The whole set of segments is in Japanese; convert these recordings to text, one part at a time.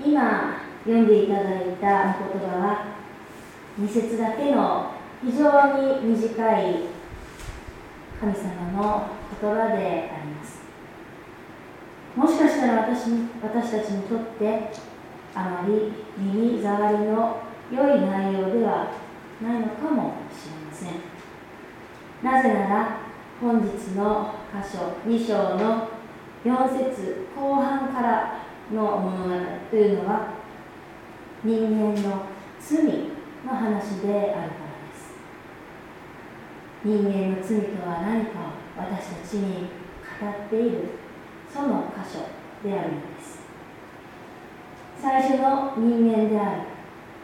今読んでいただいた言葉は2節だけの非常に短い神様の言葉であります。もしかしたら私私たちにとってあまり耳障りの良い内容ではないのかもしれません。なぜなら本日の箇所2章の4節後半からの物語というのは人間の罪の話であるからです。人間の罪とは何かを私たちに語っているその箇所であるのです。最初の人間である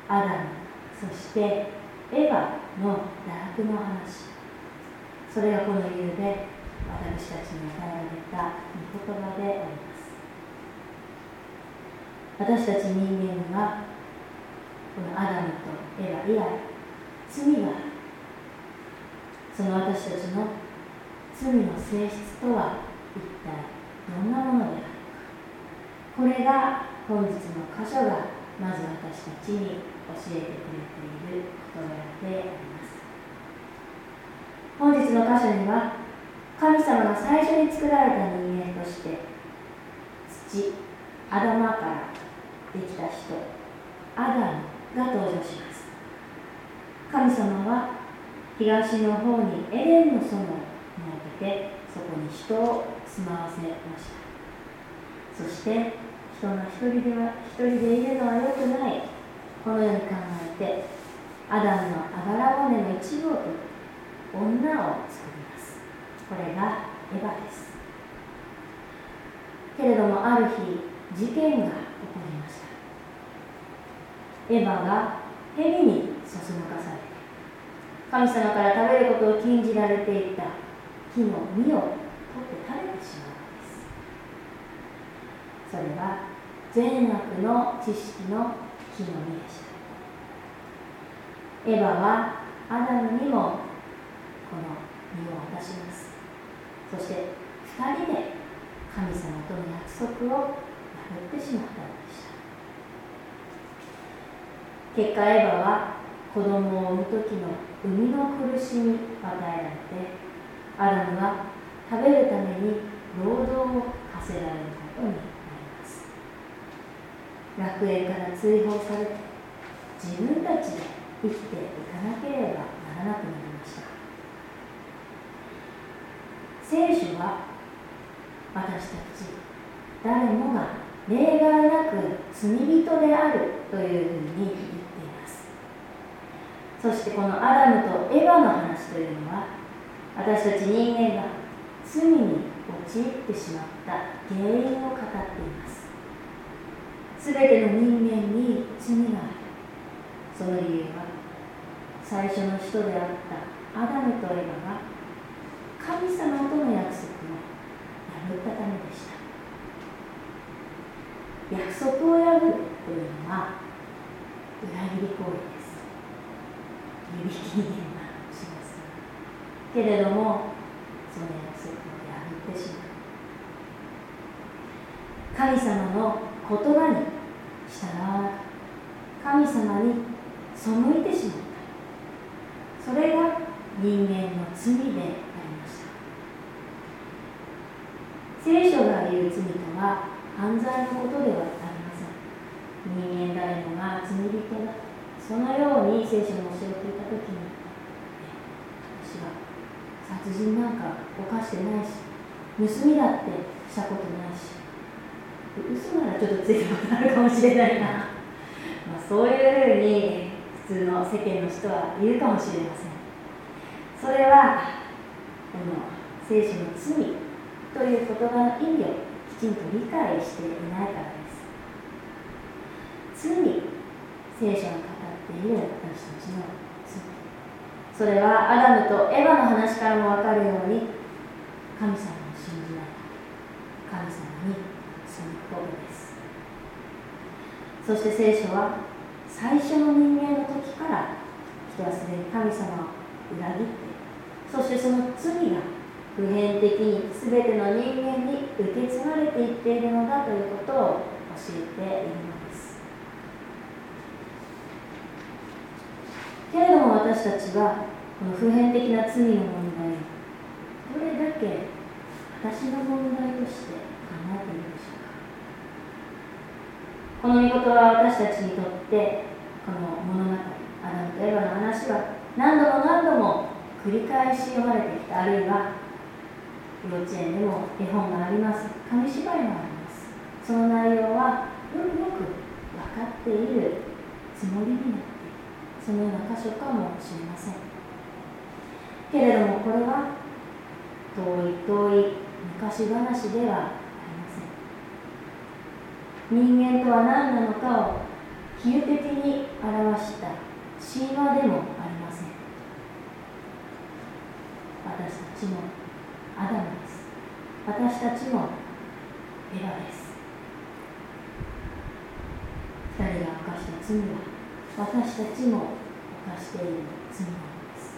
アダムそしてエヴァの堕落の話。それがこの理由で私たちに与えられた御言葉であります。私たち人間はこのアダムとエヴァ以来罪があるその私たちの罪の性質とは一体どんなものであるか。これが本日の箇所がまず私たちに教えてくれている事柄であります。本日の箇所には神様が最初に作られた人間として土アダマからできた人アダムが登場します。神様は東の方にエレンの園を設けてそこに人を住まわせました。そして人が一人では一人でいるのは良くない。このように考えてアダムのあばら骨の一部を取って女を作ります。これがエヴァです。けれどもある日事件がエヴァが蛇にそそのかされて神様から食べることを禁じられていた木の実を取って食べてしまうのです。それは善悪の知識の木の実でしたエヴァはアダムにもこの実を渡しますそして2人で神様との約束を破ってしまったのでした結果エヴァは子供を産む時の生みの苦しみを与えられてアダムは食べるために労働を課せられることになります。楽園から追放されて自分たちで生きていかなければならなくなりました。聖書は私たち誰もが例外なく罪人であるというふうに言っています。そしてこのアダムとエヴァの話というのは私たち人間が罪に陥ってしまった原因を語っています。すべての人間に罪がある。その理由は最初の人であったアダムとエヴァが神様との約束を破ったためでした。約束を破るというのは裏切り行為。ですしますけれどもその約束を破ってしまう神様の言葉に従わな神様に背いてしまった。それが人間の罪でありました。聖書が言う罪とは犯罪のことではありません。人間誰もが罪人だそのように聖書の教えていた時に私は殺人なんか犯してないし盗みだってしたことないし。嘘ならちょっとついてことあるかもしれないな、まあ、そういうふうに普通の世間の人は言うかもしれません。それはこの聖書の罪という言葉の意味をきちんと理解していないからです。罪聖書が語っている私たちのそれはアダムとエヴァの話からも分かるように神様を信じない神様に背くことです。そして聖書は最初の人間の時から人はすでに神様を裏切ってそしてその罪が普遍的に全ての人間に受け継がれていっているのだということを教えています。るのです私たちはこの普遍的な罪の問題どれだけ私の問題として考えているでしょうか。この御事は私たちにとってこの物語アダムとエヴァの話は何度も何度も繰り返し読まれてきたあるいは幼稚園でも絵本があります。紙芝居もあります。その内容はよくよく分かっているつもりになっている。そのような箇所かもしれません。けれどもこれは遠い遠い昔話ではありません。人間とは何なのかを比喩的に表した神話でもありません。私たちもアダムです。私たちもエヴァです。二人が犯した罪は私たちも犯している罪なんです。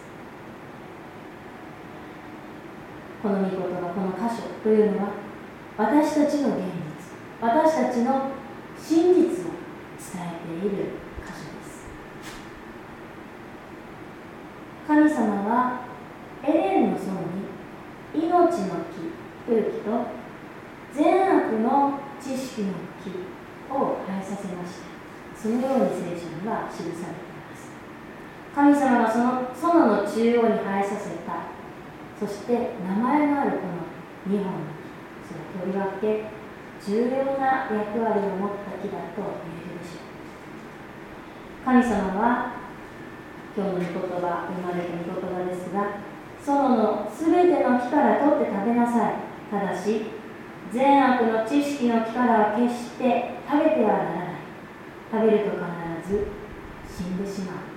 この御言葉この箇所というのは私たちの現実私たちの真実を伝えている箇所です。神様はエレンの園に命の木という木と善悪の知識の木を生えさせましたそのように聖書には記されていますその園の中央に生えさせた。そして名前のあるこの2本の木それとりわけ重要な役割を持った木だと言えるでしょう。神様は今日の御言葉生まれた御言葉ですが園のすべての木から取って食べなさい。ただし善悪の知識の木からは決して食べてはならない。食べると必ず死んでしまう。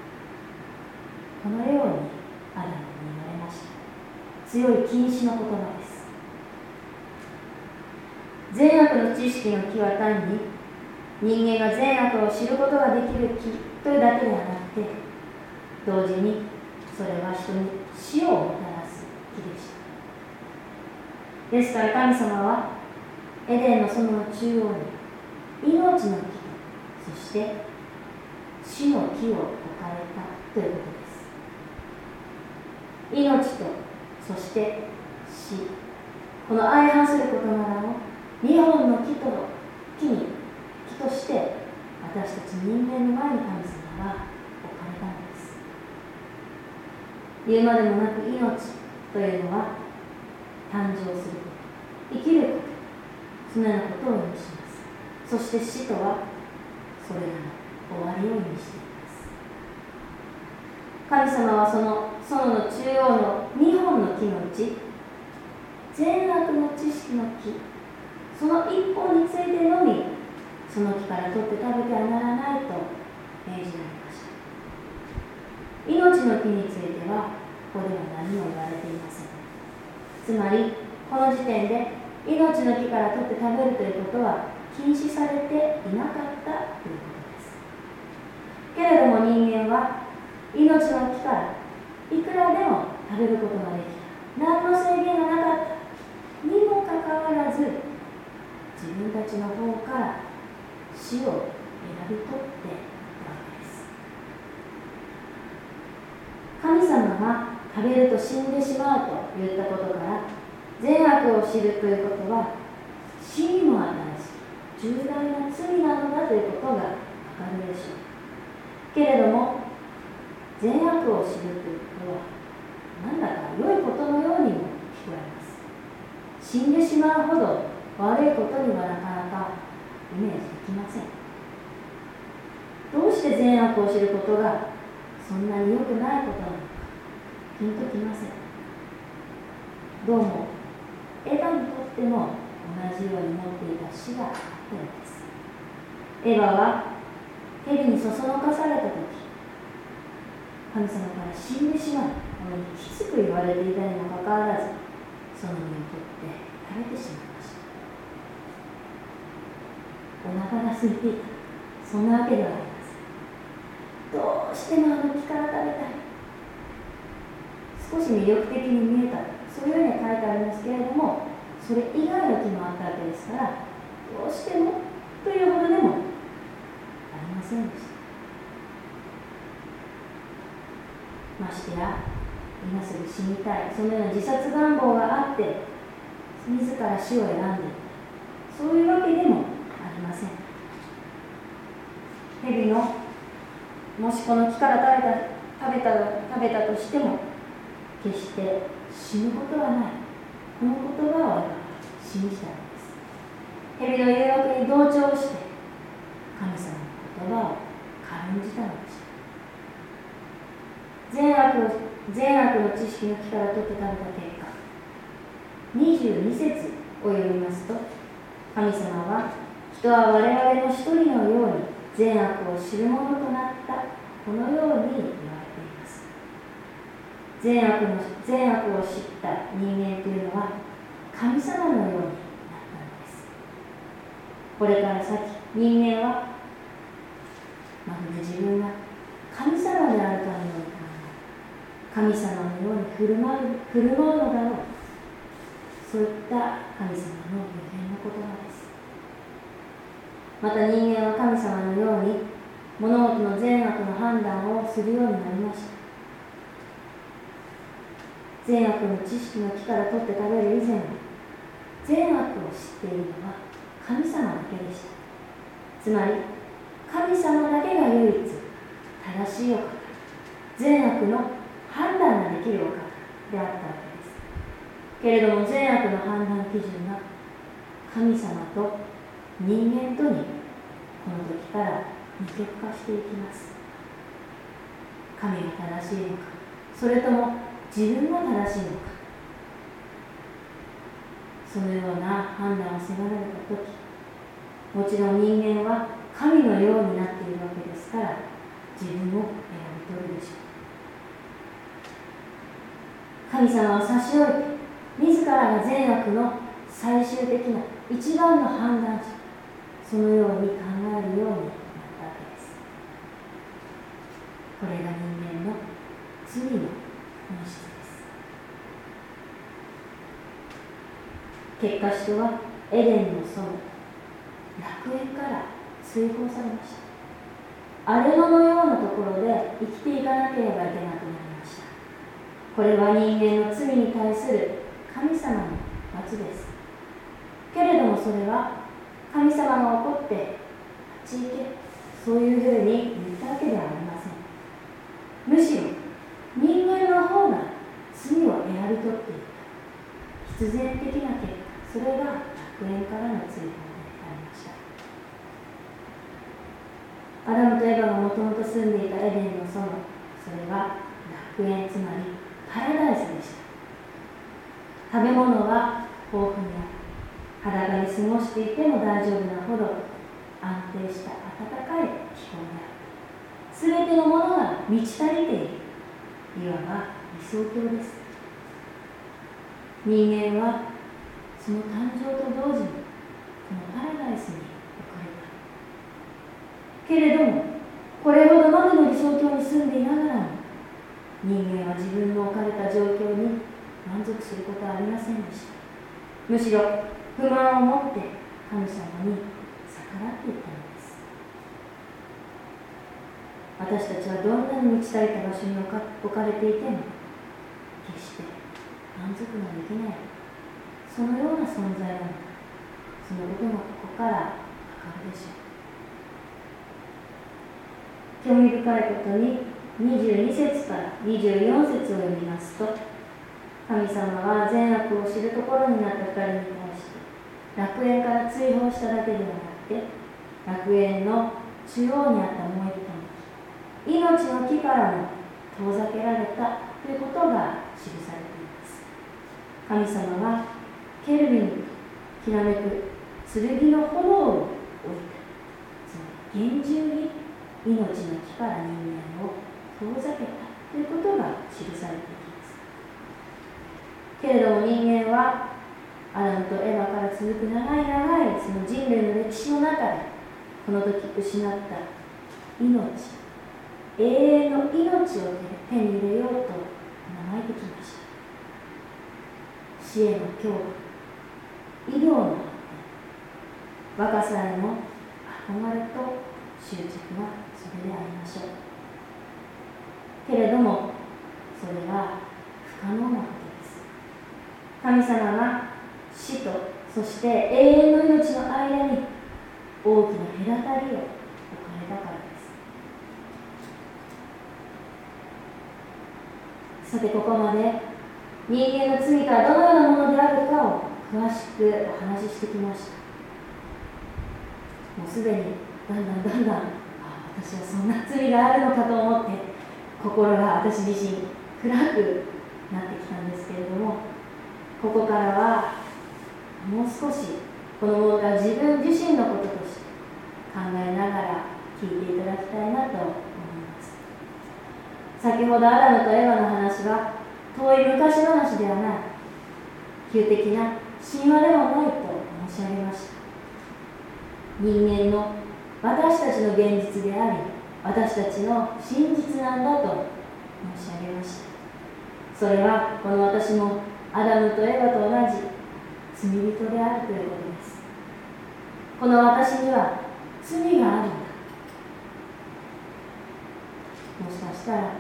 このようにアダムに言われました強い禁止の言葉です善悪の知識の木は単に人間が善悪を知ることができる木というだけではなくて同時にそれは人に死をもたらす木でしたですから神様はエデンの園の中央に命の木そして死の木を置かれたということです命とそして死。この相反する事柄を2本の木と木に木として私たち人間の前に神様は置かれたのです。言うまでもなく命というのは誕生すること。生きること。そのようなことを意味します。そして死とはそれらの終わりを意味しています神様はその園の中央の2本の木のうち善悪の知識の木その1本についてのみその木から取って食べてはならないと命じられました。命の木についてはここでは何も言われていません。つまりこの時点で命の木から取って食べるということは禁止されていなかったということです。けれども人間は命の木からいくらでも食べることができた。何の制限がなかったにもかかわらず自分たちの方から死を選び取っていたわけです神様が食べると死んでしまうと言ったことから善悪を知るということは死にも与え重大な罪なのだということがわかるでしょうけれども善悪を知るということはなんだか良いことのようにも聞こえます。死んでしまうほど悪いことにはなかなかイメージできません。どうして善悪を知ることがそんなに良くないことなのかピンときません。どうもエヴァにとっても同じように持っていた死があったようです。エヴァは蛇にそそのかされた時神様から死んでしまうこのにきつく言われていたにもかかわらずその身を取って食べてしまいましたお腹が空いていたそんなわけではありませんどうしてもあの木から食べたい。少し魅力的に見えた。そういうふうに書いてありますけれどもそれ以外の木もあったわけですからどうしてもというほどでもありませんでした。ましてや今すぐ死にたい。そのような自殺願望があって自ら死を選んでいたそういうわけでもありません。蛇のもしこの木から食べた食べた食べたとしても決して死ぬことはない。この言葉を信じたのです。蛇の誘惑に同調して神様の言葉を軽んじたのです。善悪善悪の知識の木から取って食べた結果22節を読みますと神様は人は我々の一人のように善悪を知るものとなったこのように言われています。善悪の善悪を知った人間というのは神様のようになったのです。これから先人間はまるで自分が神様であるかのように神様のように振る舞う振る舞うのだろう。そういった神様の予言の言葉です。また人間は神様のように物事の善悪の判断をするようになりました。善悪の知識の木から取って食べる以前は善悪を知っているのは神様だけでした。つまり神様だけが唯一正しいお方。善悪の判断ができるお方であったわけです。けれども善悪の判断基準が神様と人間とにこの時から二極化していきます。神が正しいのかそれとも自分が正しいのか。そのような判断を迫られた時もちろん人間は神のようになっているわけですから自分を選び取るでしょう。神様を差し置いて自らが善悪の最終的な一番の判断者そのように考えるようになったわけです。これが人間の罪の本質です。結果人はエデンの園楽園から追放されました。荒れ野のようなところで生きていかなければいけなくなりましたこれは人間の罪に対する神様の罰です。けれどもそれは神様が怒って立ち行けそういうふうに言ったわけではありません。むしろ人間の方が罪を選び取っていた必然的な結果それが楽園からの追放でありました。アダムとエヴァがもともと住んでいたエデンの園それは楽園つまりパラダイスでした食べ物は豊富にある裸に過ごしていても大丈夫なほど安定した暖かい気候である。全てのものが満ち足りている。いわば理想郷です。人間はその誕生と同時にこのパラダイスに送れたけれどもこれほどまでの理想郷に住んでいながらも人間は自分の置かれた状況に満足することはありませんでした。むしろ不満を持って神様に逆らっていったのです。私たちはどんなに満ち足りた場所に置かれていても決して満足ができない。そのような存在なの。だそのことがここからわかるでしょう。興味深いことに22節から24節を読みますと神様は善悪を知るところになった2人に対して楽園から追放しただけではなくて楽園の中央にあった燃える木命の木からも遠ざけられたということが記されています。神様はケルビンときらめく剣の炎を置いた。つまり厳重に命の木から人間を遠ざけたということが記されています。けれども人間はアダムとエヴァから続く長い長いその人類の歴史の中でこの時失った。命永遠の命を手に入れようと名前てきました。死への恐怖。医療の若さへの憧れと執着がそれでありましょう。けれどもそれは不可能なことです。神様が死とそして永遠の命の間に大きな隔たりを置かれたからです。さてここまで人間の罪がどのようなものであるかを詳しくお話ししてきました。もうすでにだんだんだんだんあ私はそんな罪があるのかと思って心が私自身暗くなってきたんですけれどもここからはもう少しこの問題を自分自身のこととして考えながら聞いていただきたいなと思います。先ほどアダムとエヴァの話は遠い昔話ではない。旧的な神話でもないと申し上げました。人間の私たちの現実であり私たちの真実なんだと申し上げました。それはこの私もアダムとエヴァと同じ罪人であるということです。この私には罪があるんだ。もしかしたら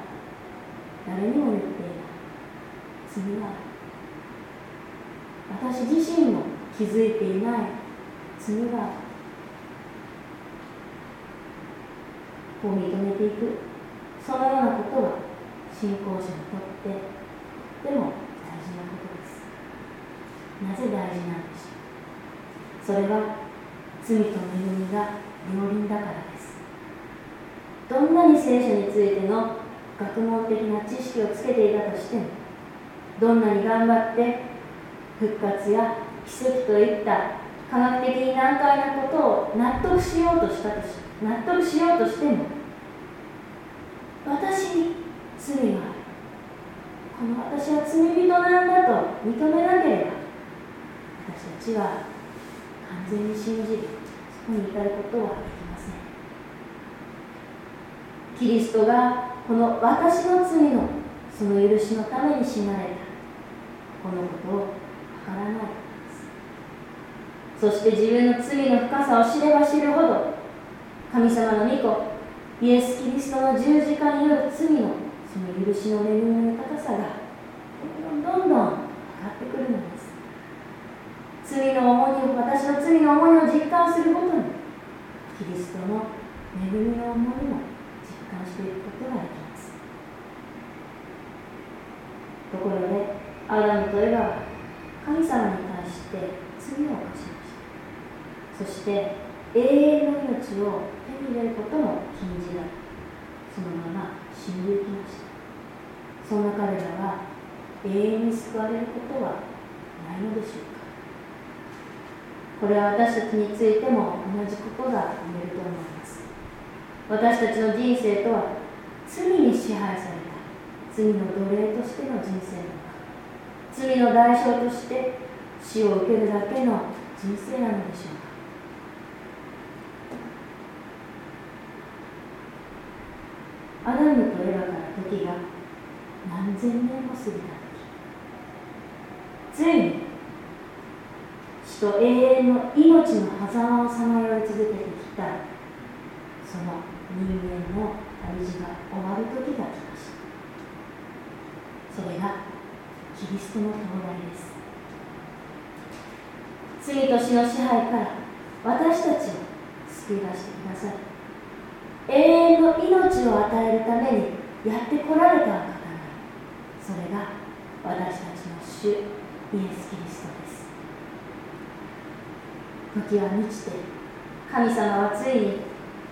誰にも言っていない。罪がある私自身も気づいていない。罪があるを認めていく。そのようなことは信仰者にとってでも大事なことです。なぜ大事なんでしょう。それは罪と恵みが両輪だからです。どんなに聖書についての学問的な知識をつけていたとしてもどんなに頑張って復活や奇跡といった科学的に難解なことを納得しようとしたとして納得しようとしても私に罪がある。この私は罪人なんだと認めなければ私たちは完全に信じる。そこに至ることはできません。キリストがこの私の罪のその許しのために死なれた。このことをわからない。そして自分の罪の深さを知れば知るほど神様の御子イエス・キリストの十字架による罪のその許しの恵みの豊かさがどんどんどんどん上がってくるのです罪の重荷を私の罪の重荷を実感するごとにキリストの恵みの重荷も実感していくことができますところでアダムとエヴァは神様に対して罪を犯しましたそして永遠の命を手に入れることも禁じられそのまま死んでいきました。そんな彼らは永遠に救われることはないのでしょうか。これは私たちについても同じことが言えると思います。私たちの人生とは罪に支配された罪の奴隷としての人生なのか罪の代償として死を受けるだけの人生なのでしょうか。アダムとエラから時が何千年も過ぎた。時ついに死と永遠の命の狭間をさまよい続けてきた。その人間の旅路が終わる時が来ました。それがキリストの到来です罪と死の支配から私た。ちを救い出してください永遠の命を与えるためにやってこられた方がそれが私たちの主イエス・キリストです。時は満ちて神様はついに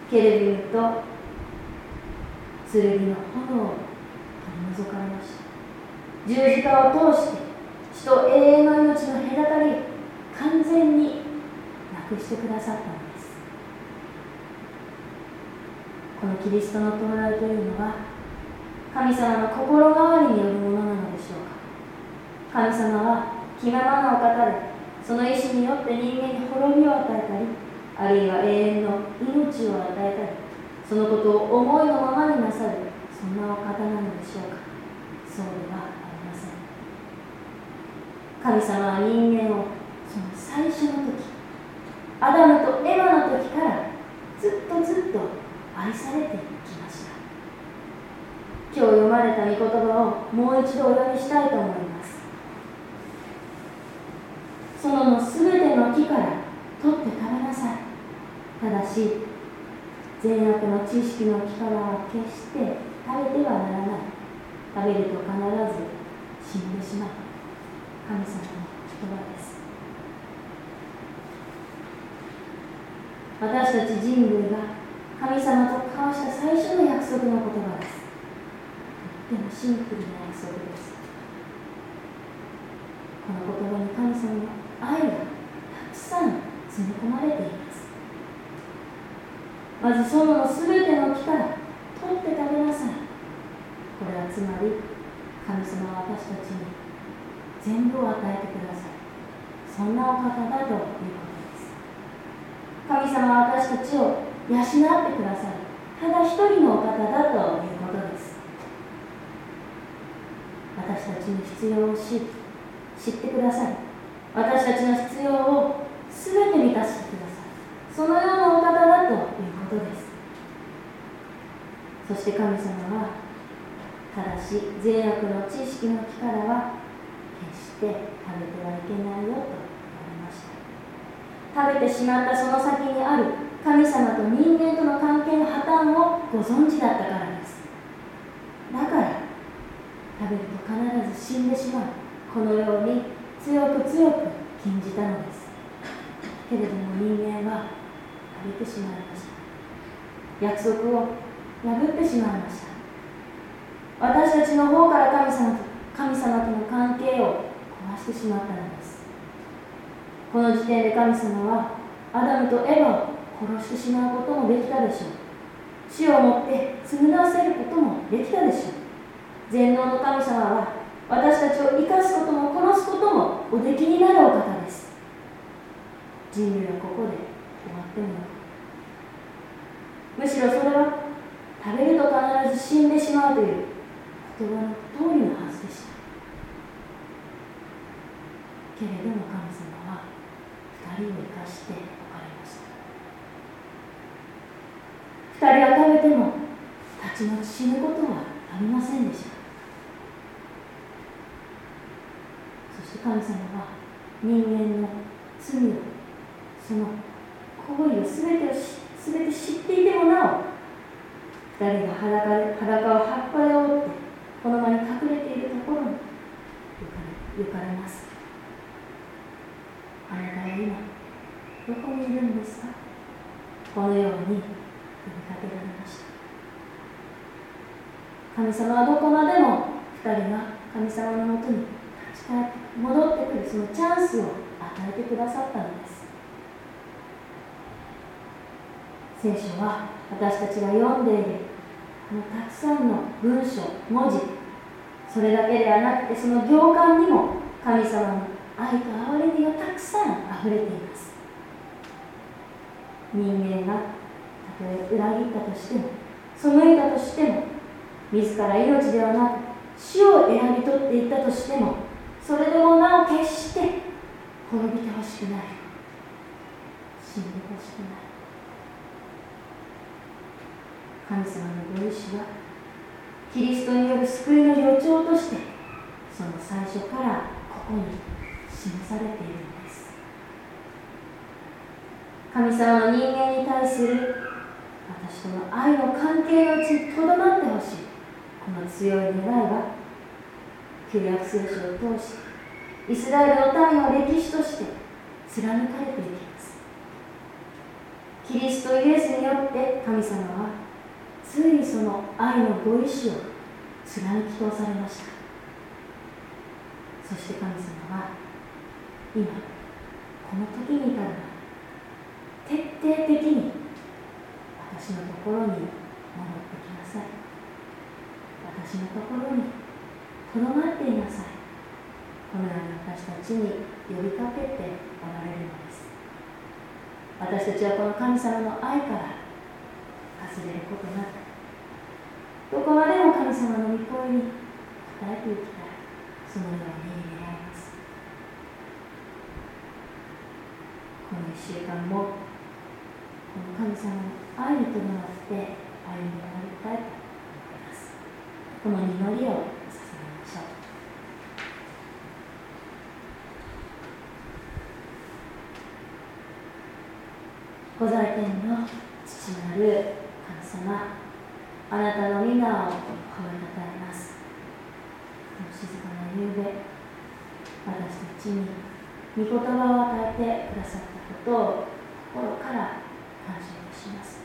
ケルビンと剣の炎を取り除かれました。十字架を通して死と永遠の命の隔たり完全になくしてくださったのこのキリストの到来というのは神様の心変わりによるものなのでしょうか。神様は気ままなお方でその意志によって人間に滅びを与えたりあるいは永遠の命を与えたりそのことを思いのままになさるそんなお方なのでしょうか。そうではありません。神様は人間をその最初の時アダムとエヴァの時からずっとずっと愛されてきました。今日読まれた御言葉をもう一度お読みしたいと思います。そののすべての木から取って食べなさい。ただし善悪の知識の木からは決して食べてはならない。食べると必ず死んでしまう。神様の言葉です。私たち人類が神様と交わした最初の約束の言葉です。とってもシンプルな約束です。この言葉に神様の愛がたくさん詰め込まれています。まずその全ての木から取って食べなさい。これはつまり神様は私たちに全部を与えてください。そんなお方だということです。神様は私たちを養ってくださるただ一人のお方だということです。私たちの必要を知知ってください。私たちの必要を全て満たしてください。そのようなお方だということです。そして神様はただし善悪の知識の木からは決して食べてはいけないよと言われました。食べてしまったその先にある神様と人間との関係の破綻をご存知だったからです。だから食べると必ず死んでしまう。このように強く強く禁じたのです。けれども人間は食べてしまいました。約束を破ってしまいました。私たちの方から神様と神様との関係を壊してしまったのです。この時点で神様はアダムとエヴァを殺してしまうこともできたでしょう。死をもって償わせることもできたでしょう。全能の神様は私たちを生かすことも殺すこともおできになるお方です。人類はここで終わってもむしろそれは食べると必ず死んでしまうという言葉の通りのはずでした。けれども神様は2人を生かしておかれました2人は食べてもたちまち死ぬことはありませんでした。そして神様は人間の罪をその行為を全てを全て知っていてもなお二人が裸で裸を葉っぱで覆ってこの場に隠れているところに行かれます。あなたは今どこにいるんですか？このように呼びかけられました神様はどこまでも二人が神様のもとに立ち返って戻ってくるそのチャンスを与えてくださったのです。聖書は私たちが読んでいるあのたくさんの文章文字それだけではなくてその行間にも神様の愛と憐れみがたくさん溢れています。人間がえ裏切ったとしても背いたとしても自ら命ではなく死を選び取っていったとしてもそれでもなお決して滅びてほしくない。死んでほしくない。神様のご意志はキリストによる救いの予兆としてその最初からここに示されているのです。神様の人間に対する私との愛の関係のうちにとどまってほしい。この強い願いは旧約聖書を通しイスラエルの民の歴史として貫かれていきます。キリストイエスによって神様はついにその愛のご意志を貫き通されました。そして神様は今この時に至る徹底的に私のところに戻ってきなさい。私のところにとどまっていなさい。このように私たちに呼びかけておられるのです。私たちはこの神様の愛から外れることなくどこまでも神様の御声に応えていきたい。そのように願います。この1週間もこの神様の愛にとどまって歩んでまいりたいと思いますこの祈りを捧げましょう御在天の父なる神様あなたの皆を褒めたたえます。静かな夕べ私たちに御言葉を与えてくださったことを心から感謝いたします。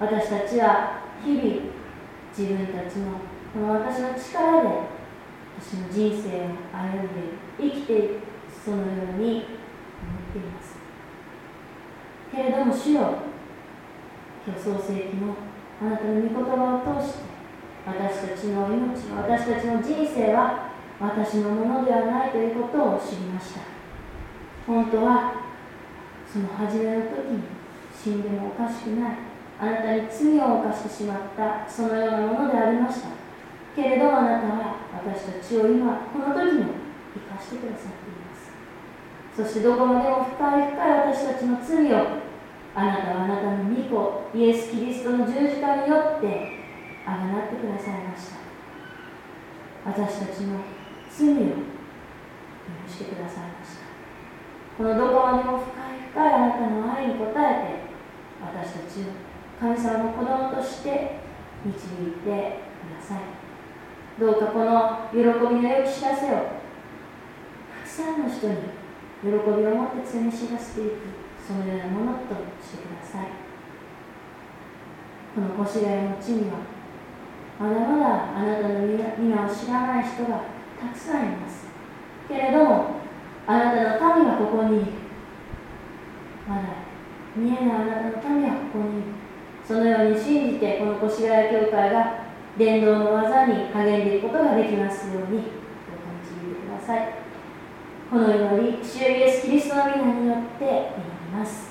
私たちは日々自分たちのこの私の力で私の人生を歩んで生きていくそのように思っています。けれども主よ今日創世記のあなたの御言葉を通して私たちの命私たちの人生は私のものではないということを知りました。本当はその初めの時に死んでもおかしくない。あなたに罪を犯してしまったそのようなものでありました。けれどあなたは私たちを今この時も生かしてくださっています。そしてどこまでも深い深い私たちの罪をあなたはあなたの御子イエス・キリストの十字架によってあがなってくださいました。私たちの罪を許してくださいました。このどこまでも深い深いあなたの愛に応えて私たちを神様の子供として導いてください。どうかこの喜びの良き知らせをたくさんの人に喜びを持って積み知らせていくそのようなものとしてください。この越谷の地にはまだまだあなたの皆を知らない人がたくさんいます。けれどもあなたの民がここにいるまだ見えないあなたの民はここにいるそのように信じてこの越谷教会が伝道の技に励んでいくことができますようにどうか導いてくださいこの祈り主イエスキリストの皆によって祈ります。